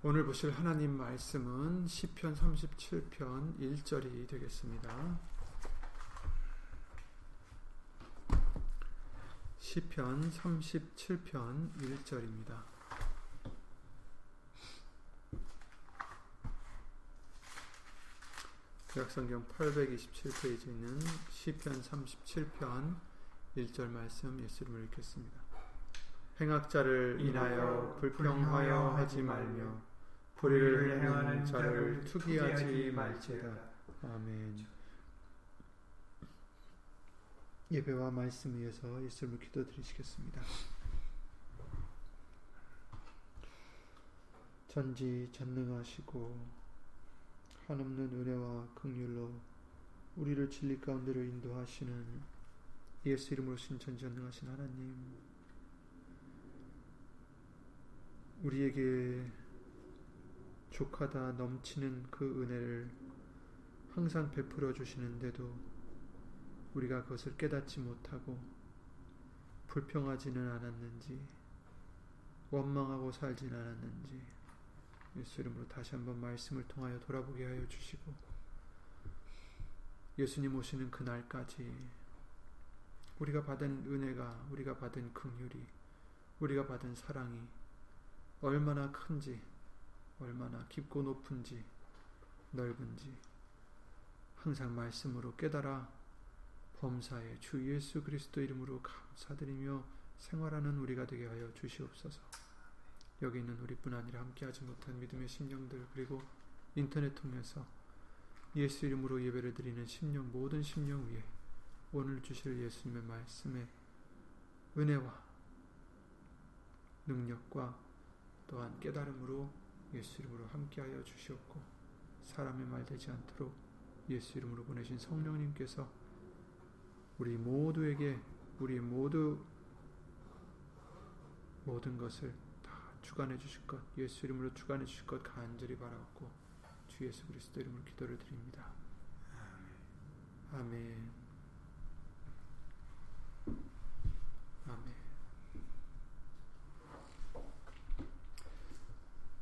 오늘 보실 하나님 말씀은 시편 37편 1절이 되겠습니다. 시편 37편 1절입니다. 구약성경 827페이지에 있는 시편 37편 1절 말씀 예수님을 읽겠습니다. 행악자를 인하여 불평하여 하지 말며 불의를 행하는 자를 투기하지 말지다. 아멘. 예배와 말씀 위에서 예수님을 기도드리시겠습니다. 전지 전능하시고 한없는 은혜와 긍휼로 우리를 진리 가운데로 인도하시는 예수 이름으로 신전전능하신 하나님 우리에게 족하다 넘치는 그 은혜를 항상 베풀어 주시는데도 우리가 그것을 깨닫지 못하고 불평하지는 않았는지 원망하고 살진 않았는지 예수 이름으로 다시 한번 말씀을 통하여 돌아보게 하여 주시고 예수님 오시는 그날까지 우리가 받은 은혜가 우리가 받은 긍휼이 우리가 받은 사랑이 얼마나 큰지 얼마나 깊고 높은지 넓은지 항상 말씀으로 깨달아 범사에 주 예수 그리스도 이름으로 감사드리며 생활하는 우리가 되게 하여 주시옵소서. 여기 있는 우리뿐 아니라 함께하지 못한 믿음의 심령들 그리고 인터넷 통해서 예수 이름으로 예배를 드리는 심령 모든 심령 위에 오늘 주실 예수님의 말씀에 은혜와 능력과 또한 깨달음으로 예수 이름으로 함께하여 주시옵고 사람의 말 되지 않도록 예수 이름으로 보내신 성령님께서 우리 모두에게 우리 모두 모든 것을 다 주관해 주실 것 예수 이름으로 주관해 주실 것 간절히 바라옵고 주 예수 그리스도 이름으로 기도를 드립니다. 아멘. 아멘.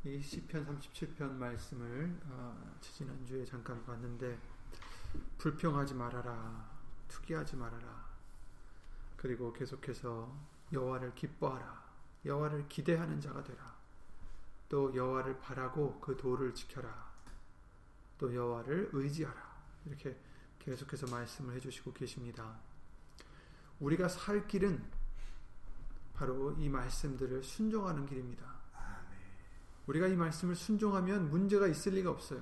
이 시편 37편 말씀을 어, 지난주에 잠깐 봤는데 불평하지 말아라 투기하지 말아라 그리고 계속해서 여호와를 기뻐하라 여호와를 기대하는 자가 되라. 또 여호와를 바라고 그 도를 지켜라. 또 여호와를 의지하라. 이렇게 계속해서 말씀을 해주시고 계십니다. 우리가 살 길은 바로 이 말씀들을 순종하는 길입니다 우리가 이 말씀을 순종하면 문제가 있을 리가 없어요.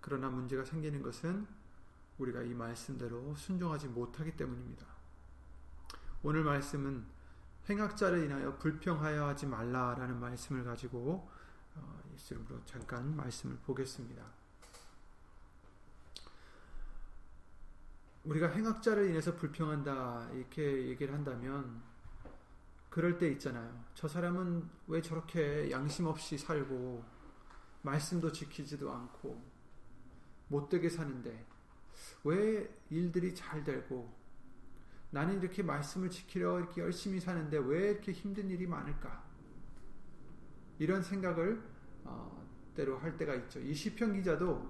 그러나 문제가 생기는 것은 우리가 이 말씀대로 순종하지 못하기 때문입니다. 오늘 말씀은 행악자를 인하여 불평하여 하지 말라라는 말씀을 가지고 어, 예수님으로 잠깐 말씀을 보겠습니다. 우리가 행악자를 인해서 불평한다 이렇게 얘기를 한다면 그럴 때 있잖아요. 저 사람은 왜 저렇게 양심 없이 살고 말씀도 지키지도 않고 못되게 사는데 왜 일들이 잘 되고 나는 이렇게 말씀을 지키려 이렇게 열심히 사는데 왜 이렇게 힘든 일이 많을까? 이런 생각을 어, 때로 할 때가 있죠. 이 시편 기자도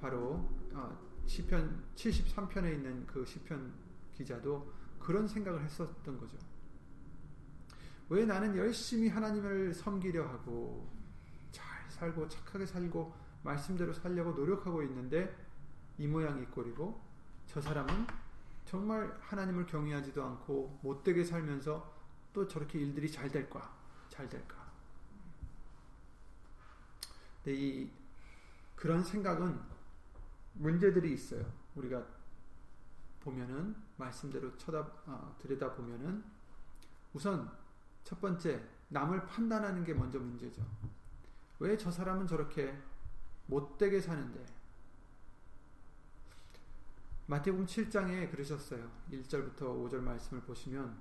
바로 어, 시편 73편에 있는 그 시편 기자도 그런 생각을 했었던 거죠. 왜 나는 열심히 하나님을 섬기려 하고 잘 살고 착하게 살고 말씀대로 살려고 노력하고 있는데 이 모양이 꼴이고 저 사람은 정말 하나님을 경외하지도 않고 못되게 살면서 또 저렇게 일들이 잘 될까? 잘 될까? 근데 이 그런 생각은 문제들이 있어요. 우리가 보면은 말씀대로 쳐다 어, 들여다 보면은 우선 첫 번째, 남을 판단하는 게 먼저 문제죠. 왜 저 사람은 저렇게 못되게 사는데? 마태복음 7장에 그러셨어요. 1절부터 5절 말씀을 보시면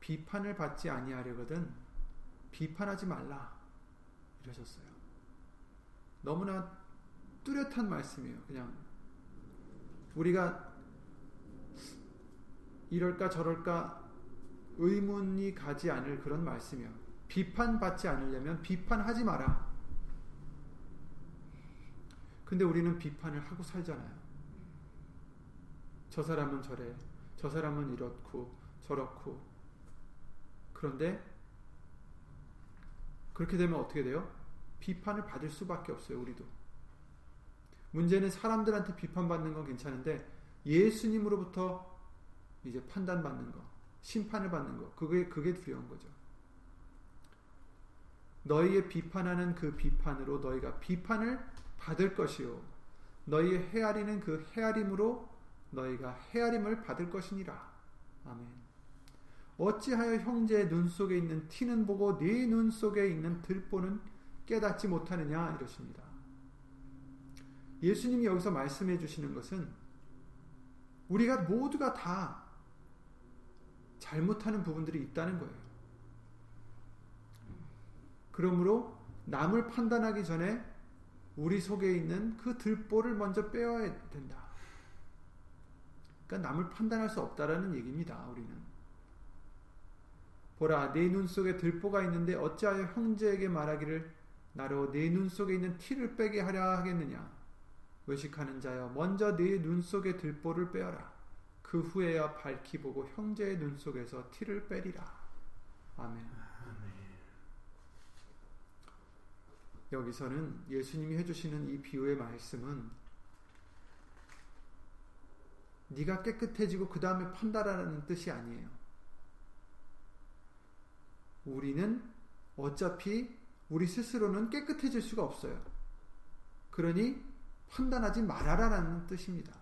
비판을 받지 아니하려거든 비판하지 말라 이러셨어요. 너무나 뚜렷한 말씀이에요. 그냥 우리가 이럴까 저럴까 의문이 가지 않을 그런 말씀이요. 비판받지 않으려면 비판하지 마라. 근데 우리는 비판을 하고 살잖아요. 저 사람은 저래, 저 사람은 이렇고 저렇고. 그런데 그렇게 되면 어떻게 돼요? 비판을 받을 수밖에 없어요, 우리도. 문제는 사람들한테 비판받는 건 괜찮은데 예수님으로부터 이제 판단받는 거, 심판을 받는 거, 그게 그게 두려운 거죠. 너희의 비판하는 그 비판으로 너희가 비판을 받을 것이요 너희의 헤아리는 그 헤아림으로 너희가 헤아림을 받을 것이니라. 아멘. 어찌하여 형제의 눈 속에 있는 티는 보고 네 눈 속에 있는 들보는 깨닫지 못하느냐 이러십니다. 예수님이 여기서 말씀해 주시는 것은 우리가 모두가 다 잘못하는 부분들이 있다는 거예요. 그러므로 남을 판단하기 전에 우리 속에 있는 그 들보를 먼저 빼어야 된다. 그러니까 남을 판단할 수 없다라는 얘기입니다. 우리는 보라 내 눈 속에 들보가 있는데 어찌하여 형제에게 말하기를 나로 내 눈 속에 있는 티를 빼게 하려 하겠느냐 의식하는 자여 먼저 네눈 속에 들보를 빼어라 그 후에야 밝히 보고 형제의 눈 속에서 티를 빼리라 아멘. 여기서는 예수님이 해주시는 이 비유의 말씀은 네가 깨끗해지고 그 다음에 판단하라는 뜻이 아니에요. 우리는 어차피 우리 스스로는 깨끗해질 수가 없어요. 그러니 판단하지 말아라라는 뜻입니다.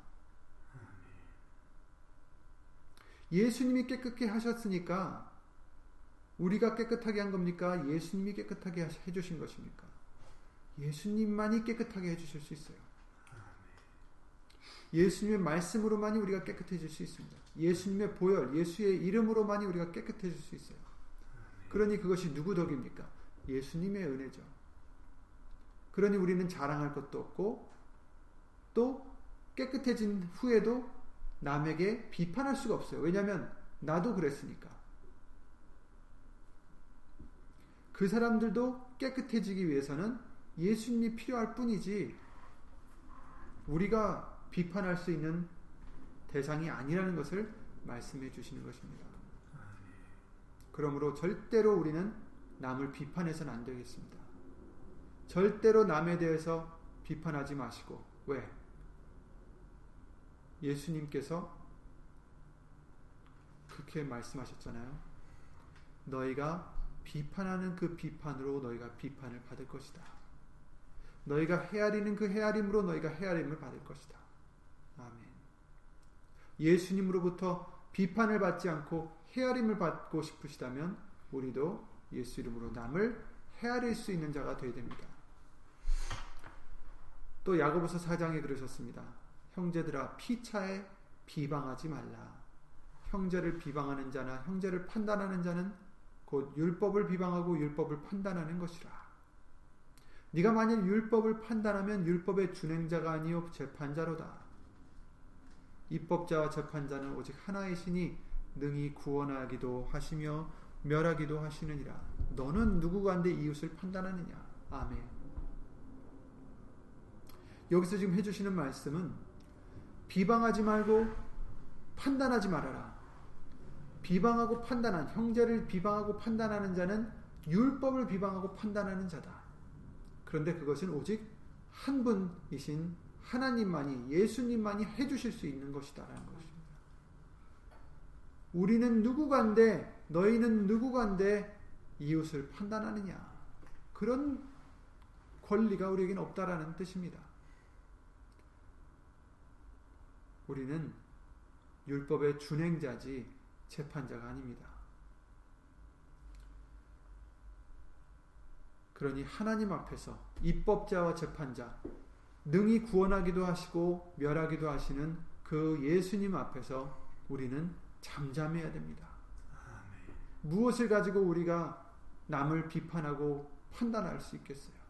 예수님이 깨끗게 하셨으니까 우리가 깨끗하게 한 겁니까? 예수님이 깨끗하게 해주신 것입니까? 예수님만이 깨끗하게 해주실 수 있어요. 예수님의 말씀으로만이 우리가 깨끗해질 수 있습니다. 예수님의 보혈, 예수의 이름으로만이 우리가 깨끗해질 수 있어요. 그러니 그것이 누구 덕입니까? 예수님의 은혜죠. 그러니 우리는 자랑할 것도 없고 또 깨끗해진 후에도 남에게 비판할 수가 없어요. 왜냐하면 나도 그랬으니까. 그 사람들도 깨끗해지기 위해서는 예수님이 필요할 뿐이지 우리가 비판할 수 있는 대상이 아니라는 것을 말씀해 주시는 것입니다. 그러므로 절대로 우리는 남을 비판해서는 안 되겠습니다. 절대로 남에 대해서 비판하지 마시고 왜? 예수님께서 그렇게 말씀하셨잖아요. 너희가 비판하는 그 비판으로 너희가 비판을 받을 것이다. 너희가 헤아리는 그 헤아림으로 너희가 헤아림을 받을 것이다. 아멘. 예수님으로부터 비판을 받지 않고 헤아림을 받고 싶으시다면 우리도 예수 이름으로 남을 헤아릴 수 있는 자가 되어야 됩니다. 또 야고보서 4장에 그러셨습니다. 형제들아 피차에 비방하지 말라. 형제를 비방하는 자나 형제를 판단하는 자는 곧 율법을 비방하고 율법을 판단하는 것이라. 네가 만일 율법을 판단하면 율법의 준행자가 아니요 재판자로다. 입법자와 재판자는 오직 하나이시니 능히 구원하기도 하시며 멸하기도 하시느니라. 너는 누구간데 이웃을 판단하느냐? 아멘. 여기서 지금 해주시는 말씀은 비방하지 말고 판단하지 말아라. 비방하고 판단한 형제를 비방하고 판단하는 자는 율법을 비방하고 판단하는 자다. 그런데 그것은 오직 한 분이신 하나님만이 예수님만이 해 주실 수 있는 것이다라는 것입니다. 우리는 누구간데 너희는 누구간데 이웃을 판단하느냐 그런 권리가 우리에게는 없다라는 뜻입니다. 우리는 율법의 준행자지 재판자가 아닙니다. 그러니 하나님 앞에서 입법자와 재판자, 능히 구원하기도 하시고 멸하기도 하시는 그 예수님 앞에서 우리는 잠잠해야 됩니다. 무엇을 가지고 우리가 남을 비판하고 판단할 수 있겠어요?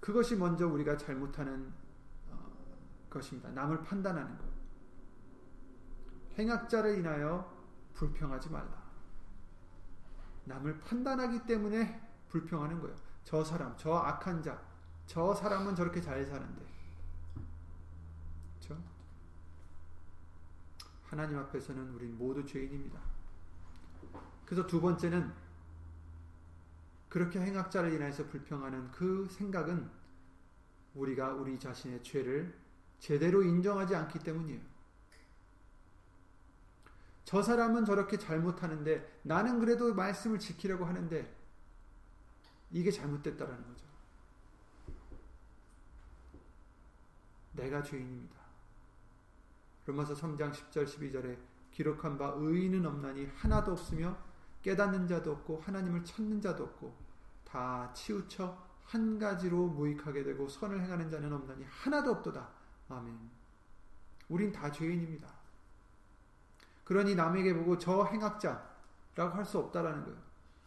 그것이 먼저 우리가 잘못하는 어, 것입니다. 남을 판단하는 것. 행악자를 인하여 불평하지 말라. 남을 판단하기 때문에 불평하는 거예요. 저 사람, 저 악한 자, 저 사람은 저렇게 잘 사는데. 그렇죠? 하나님 앞에서는 우린 모두 죄인입니다. 그래서 두 번째는 그렇게 행악자를 인해서 불평하는 그 생각은 우리가 우리 자신의 죄를 제대로 인정하지 않기 때문이에요. 저 사람은 저렇게 잘못하는데 나는 그래도 말씀을 지키려고 하는데 이게 잘못됐다라는 거죠. 내가 죄인입니다. 로마서 3장 10절 12절에 기록한 바 의인은 없나니 하나도 없으며 깨닫는 자도 없고 하나님을 찾는 자도 없고 다 치우쳐 한 가지로 무익하게 되고 선을 행하는 자는 없나니 하나도 없도다. 아멘. 우린 다 죄인입니다. 그러니 남에게 보고 저 행악자라고 할 수 없다라는 거예요.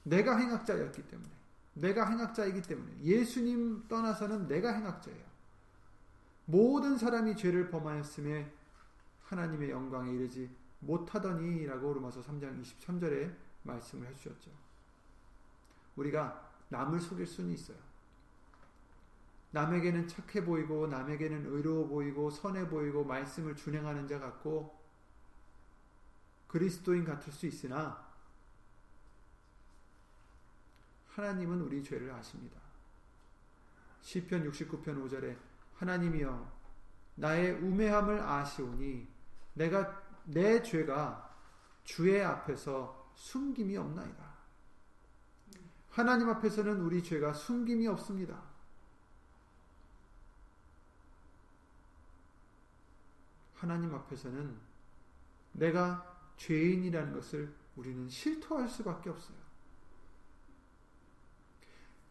내가 행악자였기 때문에. 내가 행악자이기 때문에. 예수님 떠나서는 내가 행악자예요. 모든 사람이 죄를 범하였음에 하나님의 영광에 이르지 못하더니라고 로마서 3장 23절에 말씀을 해주셨죠. 우리가 남을 속일 수는 있어요. 남에게는 착해 보이고 남에게는 의로워 보이고 선해 보이고 말씀을 준행하는 자 같고 그리스도인 같을 수 있으나 하나님은 우리 죄를 아십니다. 시편 69편 5절에 하나님이여 나의 우매함을 아시오니 내가 내 죄가 주의 앞에서 숨김이 없나이다. 하나님 앞에서는 우리 죄가 숨김이 없습니다. 하나님 앞에서는 내가 죄인이라는 것을 우리는 실토할 수밖에 없어요.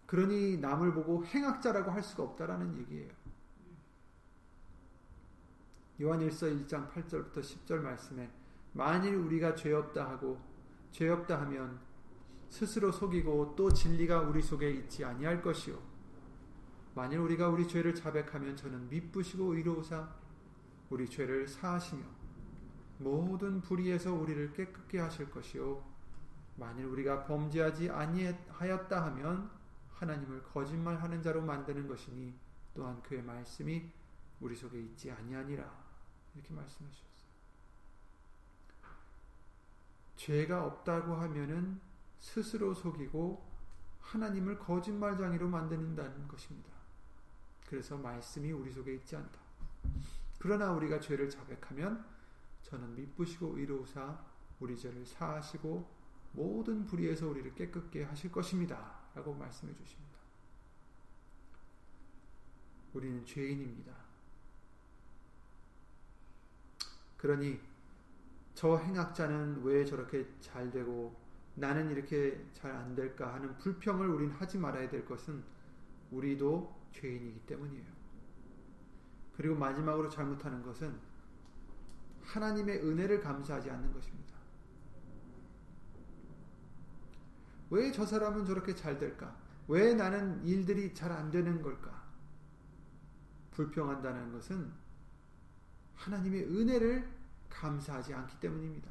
그러니 남을 보고 행악자라고 할 수가 없다라는 얘기예요. 요한일서 1장 8절부터 10절 말씀에 만일 우리가 죄 없다 하고 죄 없다 하면 스스로 속이고 또 진리가 우리 속에 있지 아니할 것이요 만일 우리가 우리 죄를 자백하면 저는 미쁘시고 의로우사 우리 죄를 사하시며 모든 불의에서 우리를 깨끗게 하실 것이요 만일 우리가 범죄하지 아니하였다 하면 하나님을 거짓말하는 자로 만드는 것이니 또한 그의 말씀이 우리 속에 있지 아니하니라 이렇게 말씀해 주셨어요. 죄가 없다고 하면은 스스로 속이고 하나님을 거짓말장이로 만드는다는 것입니다. 그래서 말씀이 우리 속에 있지 않다. 그러나 우리가 죄를 자백하면 저는 미쁘시고 의로우사 우리 죄를 사하시고 모든 불의에서 우리를 깨끗게 하실 것입니다. 라고 말씀해 주십니다. 우리는 죄인입니다. 그러니 저 행악자는 왜 저렇게 잘 되고 나는 이렇게 잘 안 될까 하는 불평을 우린 하지 말아야 될 것은 우리도 죄인이기 때문이에요. 그리고 마지막으로 잘못하는 것은 하나님의 은혜를 감사하지 않는 것입니다. 왜 저 사람은 저렇게 잘 될까? 왜 나는 일들이 잘 안 되는 걸까? 불평한다는 것은 하나님의 은혜를 감사하지 않기 때문입니다.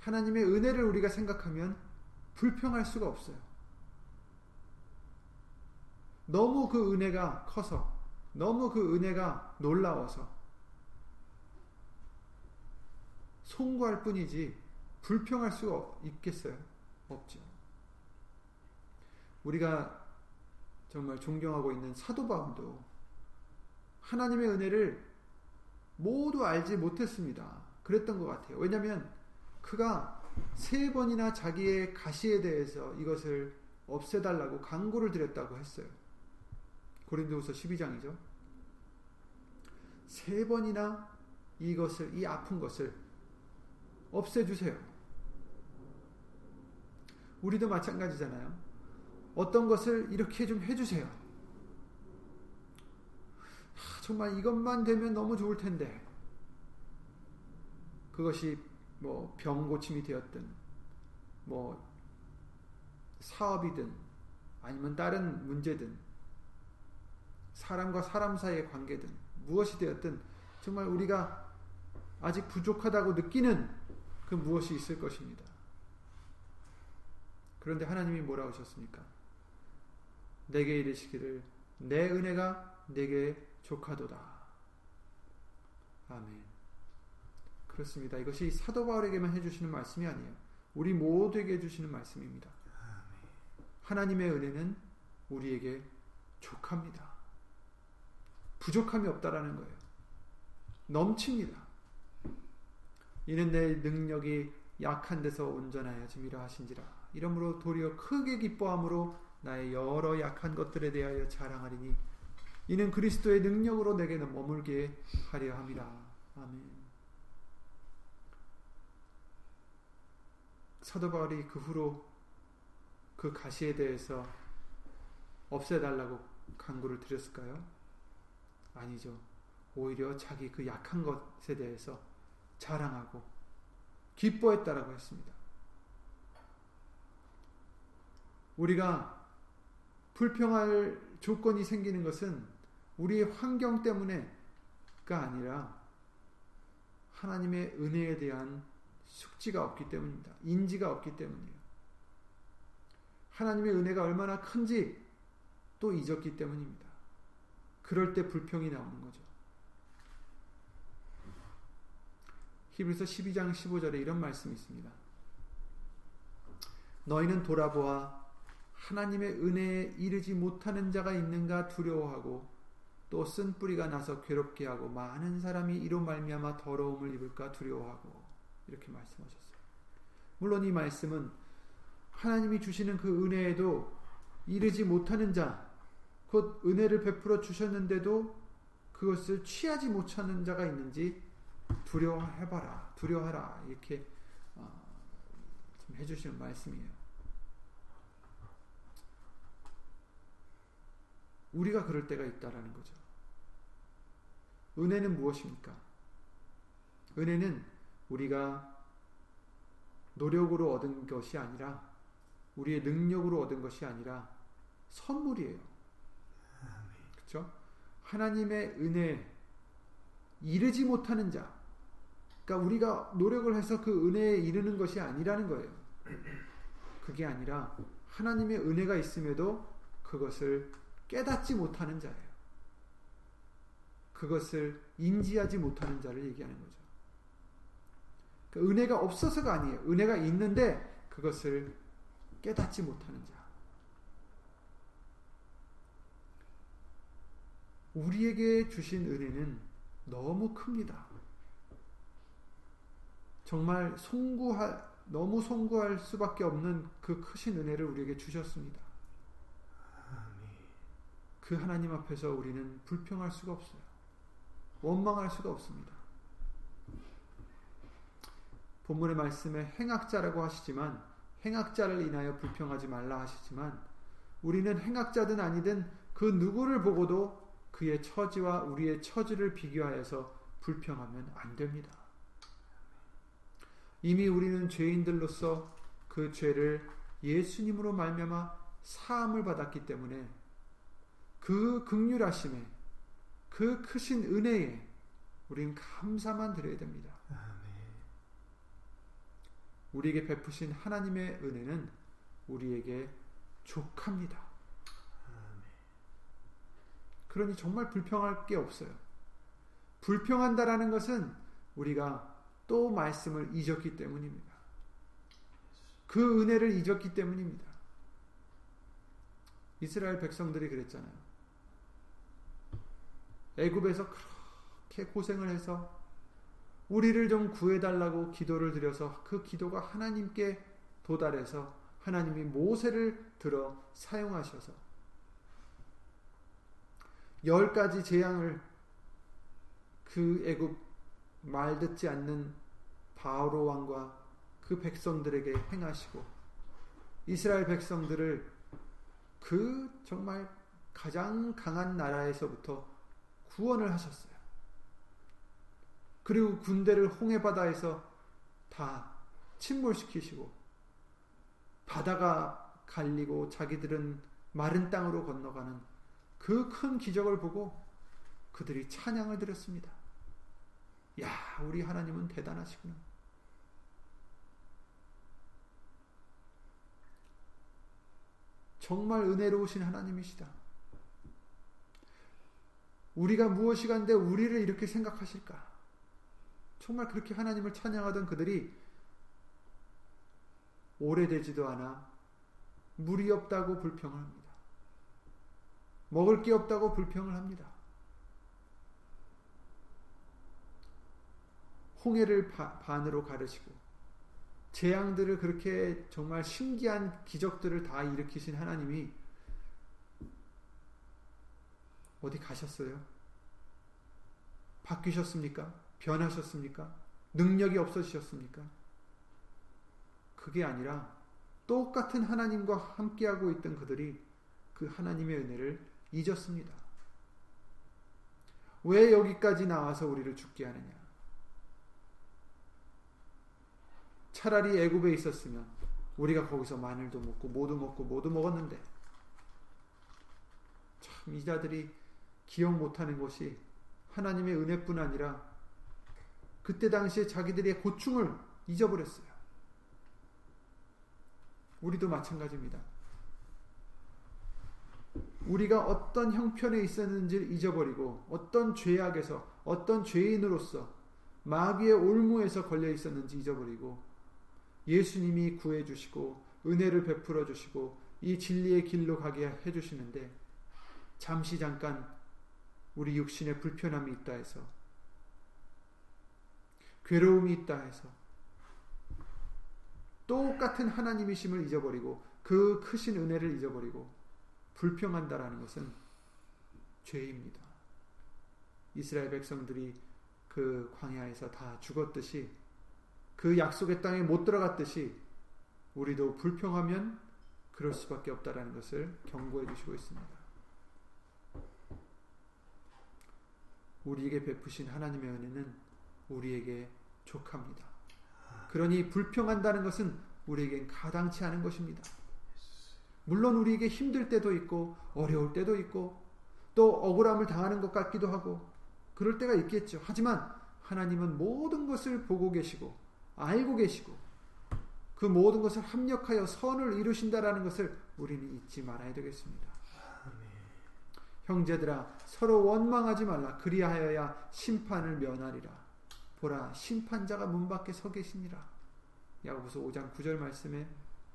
하나님의 은혜를 우리가 생각하면 불평할 수가 없어요. 너무 그 은혜가 커서, 너무 그 은혜가 놀라워서 송구할 뿐이지 불평할 수가 있겠어요? 없죠. 우리가 정말 존경하고 있는 사도 바울도 하나님의 은혜를 모두 알지 못했습니다. 그랬던 것 같아요. 왜냐하면 그가 세 번이나 자기의 가시에 대해서 이것을 없애달라고 강구를 드렸다고 했어요. 고린도후서 12장이죠. 세 번이나 이것을 이 아픈 것을 없애 주세요. 우리도 마찬가지잖아요. 어떤 것을 이렇게 좀 해주세요. 정말 이것만 되면 너무 좋을 텐데 그것이 뭐 병 고침이 되었든 뭐 사업이든 아니면 다른 문제든 사람과 사람 사이의 관계든 무엇이 되었든 정말 우리가 아직 부족하다고 느끼는 그 무엇이 있을 것입니다. 그런데 하나님이 뭐라고 하셨습니까? 내게 이르시기를 내 은혜가 내게 족하도다. 아멘. 그렇습니다. 이것이 사도 바울에게만 해주시는 말씀이 아니에요. 우리 모두에게 해주시는 말씀입니다. 하나님의 은혜는 우리에게 족합니다. 부족함이 없다라는 거예요. 넘칩니다. 이는 내 능력이 약한 데서 온전하여 짐이라 하신지라. 이러므로 도리어 크게 기뻐함으로 나의 여러 약한 것들에 대하여 자랑하리니 이는 그리스도의 능력으로 내게는 머물게 하려 함이라. 아멘. 사도 바울이 그 후로 그 가시에 대해서 없애달라고 강구를 드렸을까요? 아니죠. 오히려 자기 그 약한 것에 대해서 자랑하고 기뻐했다라고 했습니다. 우리가 불평할 조건이 생기는 것은 우리의 환경 때문에가 아니라 하나님의 은혜에 대한 숙지가 없기 때문입니다. 인지가 없기 때문이에요. 하나님의 은혜가 얼마나 큰지 또 잊었기 때문입니다. 그럴 때 불평이 나오는 거죠. 히브리서 12장 15절에 이런 말씀이 있습니다. 너희는 돌아보아 하나님의 은혜에 이르지 못하는 자가 있는가 두려워하고 또 쓴 뿌리가 나서 괴롭게 하고 많은 사람이 이로 말미암아 더러움을 입을까 두려워하고 이렇게 말씀하셨어요. 물론 이 말씀은 하나님이 주시는 그 은혜에도 이르지 못하는 자, 곧 은혜를 베풀어 주셨는데도 그것을 취하지 못하는 자가 있는지 두려워해봐라, 두려워하라 이렇게 어, 해주시는 말씀이에요. 우리가 그럴 때가 있다라는 거죠. 은혜는 무엇입니까? 은혜는 우리가 노력으로 얻은 것이 아니라 우리의 능력으로 얻은 것이 아니라 선물이에요. 하나님의 은혜 이르지 못하는 자. 그러니까 우리가 노력을 해서 그 은혜에 이르는 것이 아니라는 거예요. 그게 아니라 하나님의 은혜가 있음에도 그것을 깨닫지 못하는 자예요. 그것을 인지하지 못하는 자를 얘기하는 거죠. 그 은혜가 없어서가 아니에요. 은혜가 있는데 그것을 깨닫지 못하는 자. 우리에게 주신 은혜는 너무 큽니다. 정말 송구할, 너무 송구할 수밖에 없는 그 크신 은혜를 우리에게 주셨습니다. 그 하나님 앞에서 우리는 불평할 수가 없어요. 원망할 수가 없습니다. 본문의 말씀에 행악자라고 하시지만 행악자를 인하여 불평하지 말라 하시지만 우리는 행악자든 아니든 그 누구를 보고도 그의 처지와 우리의 처지를 비교하여서 불평하면 안 됩니다. 이미 우리는 죄인들로서 그 죄를 예수님으로 말미암아 사함을 받았기 때문에 그 극률하심에 그 크신 은혜에 우리는 감사만 드려야 됩니다. 우리에게 베푸신 하나님의 은혜는 우리에게 족합니다. 그러니 정말 불평할 게 없어요. 불평한다라는 것은 우리가 또 말씀을 잊었기 때문입니다. 그 은혜를 잊었기 때문입니다. 이스라엘 백성들이 그랬잖아요. 애굽에서 그렇게 고생을 해서 우리를 좀 구해달라고 기도를 드려서 그 기도가 하나님께 도달해서 하나님이 모세를 들어 사용하셔서 열 가지 재앙을 그 애굽 말 듣지 않는 바오로 왕과 그 백성들에게 행하시고 이스라엘 백성들을 그 정말 가장 강한 나라에서부터 구원을 하셨어요. 그리고 군대를 홍해 바다에서 다 침몰시키시고 바다가 갈리고 자기들은 마른 땅으로 건너가는 그 큰 기적을 보고 그들이 찬양을 드렸습니다. 야, 우리 하나님은 대단하시구나. 정말 은혜로우신 하나님이시다. 우리가 무엇이 간데 우리를 이렇게 생각하실까? 정말 그렇게 하나님을 찬양하던 그들이 오래되지도 않아 물이 없다고 불평을 합니다. 먹을 게 없다고 불평을 합니다. 홍해를 반으로 가르시고 재앙들을 그렇게 정말 신기한 기적들을 다 일으키신 하나님이 어디 가셨어요? 바뀌셨습니까? 변하셨습니까? 능력이 없어지셨습니까? 그게 아니라 똑같은 하나님과 함께하고 있던 그들이 그 하나님의 은혜를 잊었습니다. 왜 여기까지 나와서 우리를 죽게 하느냐? 차라리 애굽에 있었으면 우리가 거기서 마늘도 먹고 모두 먹고 모두 먹었는데 참 이자들이 기억 못하는 것이 하나님의 은혜뿐 아니라 그때 당시에 자기들의 고충을 잊어버렸어요. 우리도 마찬가지입니다. 우리가 어떤 형편에 있었는지를 잊어버리고 어떤 죄악에서 어떤 죄인으로서 마귀의 올무에서 걸려 있었는지 잊어버리고 예수님이 구해 주시고 은혜를 베풀어 주시고 이 진리의 길로 가게 해 주시는데 잠시 잠깐 우리 육신에 불편함이 있다 해서 괴로움이 있다 해서 똑같은 하나님이심을 잊어버리고 그 크신 은혜를 잊어버리고 불평한다라는 것은 죄입니다. 이스라엘 백성들이 그 광야에서 다 죽었듯이 그 약속의 땅에 못 들어갔듯이 우리도 불평하면 그럴 수밖에 없다라는 것을 경고해 주시고 있습니다. 우리에게 베푸신 하나님의 은혜는 우리에게 족합니다. 그러니 불평한다는 것은 우리에겐 가당치 않은 것입니다. 물론 우리에게 힘들 때도 있고 어려울 때도 있고 또 억울함을 당하는 것 같기도 하고 그럴 때가 있겠죠. 하지만 하나님은 모든 것을 보고 계시고 알고 계시고 그 모든 것을 합력하여 선을 이루신다라는 것을 우리는 잊지 말아야 되겠습니다. 형제들아 서로 원망하지 말라 그리하여야 심판을 면하리라. 보라 심판자가 문 밖에 서 계시니라. 야고보서 5장 9절 말씀에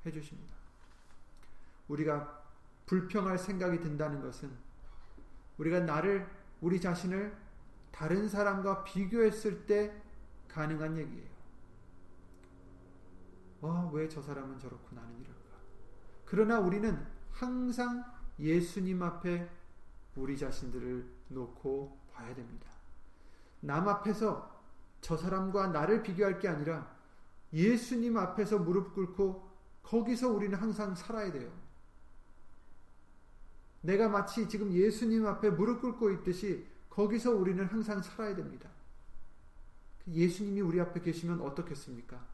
해 주십니다. 우리가 불평할 생각이 든다는 것은 우리가 나를 우리 자신을 다른 사람과 비교했을 때 가능한 얘기예요. 어, 왜 저 사람은 저렇고 나는 이럴까? 그러나 우리는 항상 예수님 앞에 우리 자신들을 놓고 봐야 됩니다. 남 앞에서 저 사람과 나를 비교할 게 아니라 예수님 앞에서 무릎 꿇고 거기서 우리는 항상 살아야 돼요. 내가 마치 지금 예수님 앞에 무릎 꿇고 있듯이 거기서 우리는 항상 살아야 됩니다. 예수님이 우리 앞에 계시면 어떻겠습니까?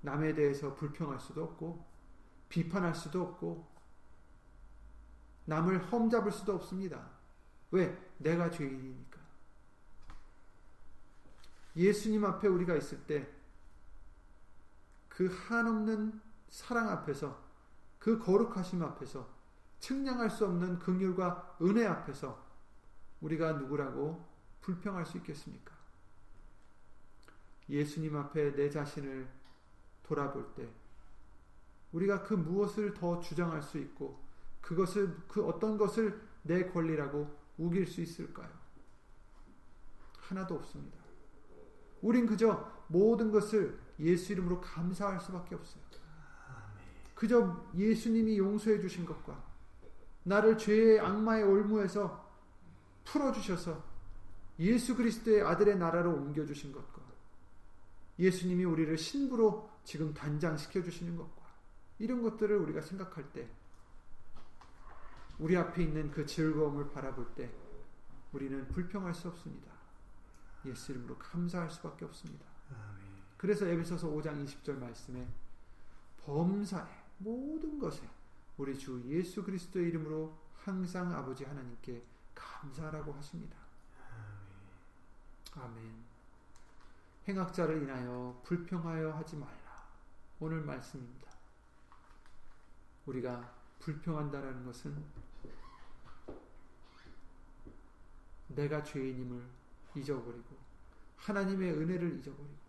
남에 대해서 불평할 수도 없고, 비판할 수도 없고, 남을 험잡을 수도 없습니다. 왜? 내가 죄인이니까. 예수님 앞에 우리가 있을 때 그 한없는 사랑 앞에서 그 거룩하심 앞에서 측량할 수 없는 긍휼과 은혜 앞에서 우리가 누구라고 불평할 수 있겠습니까? 예수님 앞에 내 자신을 돌아볼 때 우리가 그 무엇을 더 주장할 수 있고 그것을 그 어떤 것을 내 권리라고 우길 수 있을까요? 하나도 없습니다. 우린 그저 모든 것을 예수 이름으로 감사할 수밖에 없어요. 그저 예수님이 용서해 주신 것과 나를 죄의 악마의 올무에서 풀어 주셔서 예수 그리스도의 아들의 나라로 옮겨 주신 것과 예수님이 우리를 신부로 지금 단장시켜 주시는 것과 이런 것들을 우리가 생각할 때 우리 앞에 있는 그 즐거움을 바라볼 때 우리는 불평할 수 없습니다. 예수 이름으로 감사할 수밖에 없습니다. 그래서 에베소서 5장 20절 말씀에 범사에 모든 것에 우리 주 예수 그리스도의 이름으로 항상 아버지 하나님께 감사하라고 하십니다. 아멘. 행악자를 인하여 불평하여 하지 말라. 오늘 말씀입니다. 우리가 불평한다라는 것은 내가 죄인임을 잊어버리고 하나님의 은혜를 잊어버리고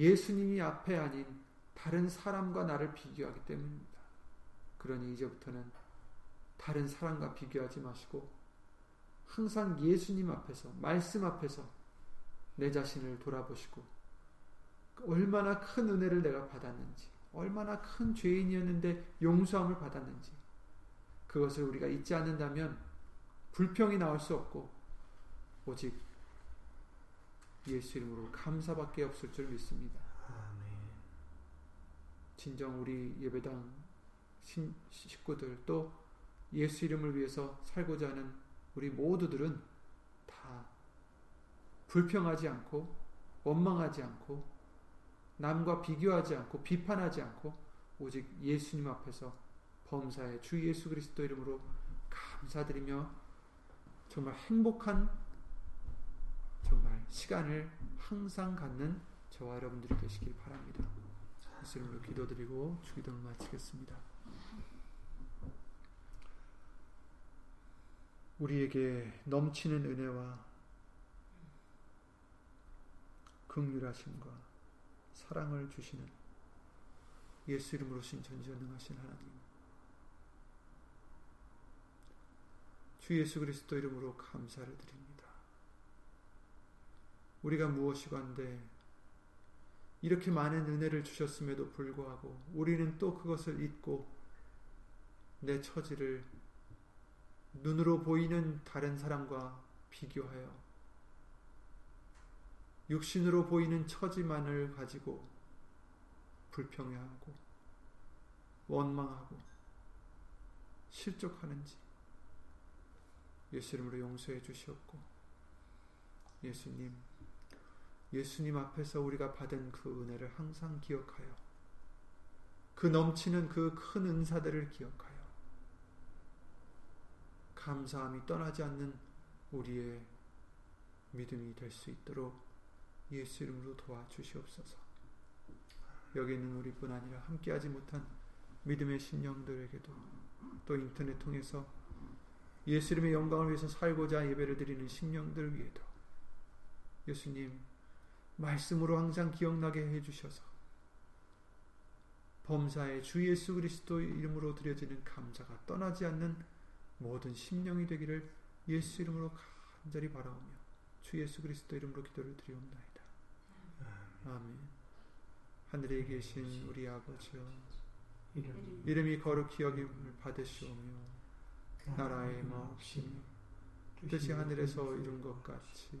예수님이 앞에 아닌 다른 사람과 나를 비교하기 때문입니다. 그러니 이제부터는 다른 사람과 비교하지 마시고 항상 예수님 앞에서 말씀 앞에서 내 자신을 돌아보시고 얼마나 큰 은혜를 내가 받았는지 얼마나 큰 죄인이었는데 용서함을 받았는지 그것을 우리가 잊지 않는다면 불평이 나올 수 없고 오직 예수 이름으로 감사밖에 없을 줄 믿습니다. 진정 우리 예배당 식구들 또 예수 이름을 위해서 살고자 하는 우리 모두들은 다 불평하지 않고 원망하지 않고 남과 비교하지 않고 비판하지 않고 오직 예수님 앞에서 범사의 주 예수 그리스도 이름으로 감사드리며 정말 행복한 시간을 항상 갖는 저와 여러분들이 되시길 바랍니다. 예수님으로 기도드리고 주기도를 마치겠습니다. 우리에게 넘치는 은혜와 극률하심과 사랑을 주시는 예수 이름으로 신 전지전능하신 하나님 주 예수 그리스도 이름으로 감사를 드립니다. 우리가 무엇이건데 이렇게 많은 은혜를 주셨음에도 불구하고 우리는 또 그것을 잊고 내 처지를 눈으로 보이는 다른 사람과 비교하여 육신으로 보이는 처지만을 가지고 불평해하고 원망하고 실족하는지 예수 이름으로 용서해 주시옵고 예수님 예수님 앞에서 우리가 받은 그 은혜를 항상 기억하여 그 넘치는 그 큰 은사들을 기억하여 감사함이 떠나지 않는 우리의 믿음이 될 수 있도록 예수 이름으로 도와주시옵소서. 여기 있는 우리뿐 아니라 함께하지 못한 믿음의 신령들에게도 또 인터넷 통해서 예수 이름의 영광을 위해서 살고자 예배를 드리는 신령들 위에도 예수님 말씀으로 항상 기억나게 해주셔서 범사의 주 예수 그리스도 이름으로 드려지는 감사가 떠나지 않는 모든 심령이 되기를 예수 이름으로 간절히 바라오며 주 예수 그리스도 이름으로 기도를 드리옵나이다. 아멘. 하늘에 계신 우리 아버지여 이름이 거룩히 여김을 받으시오며 나라의 마옵시며 뜻이 하늘에서 이룬 것 같이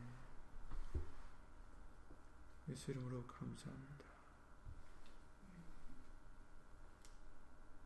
예수 이름으로 감사합니다.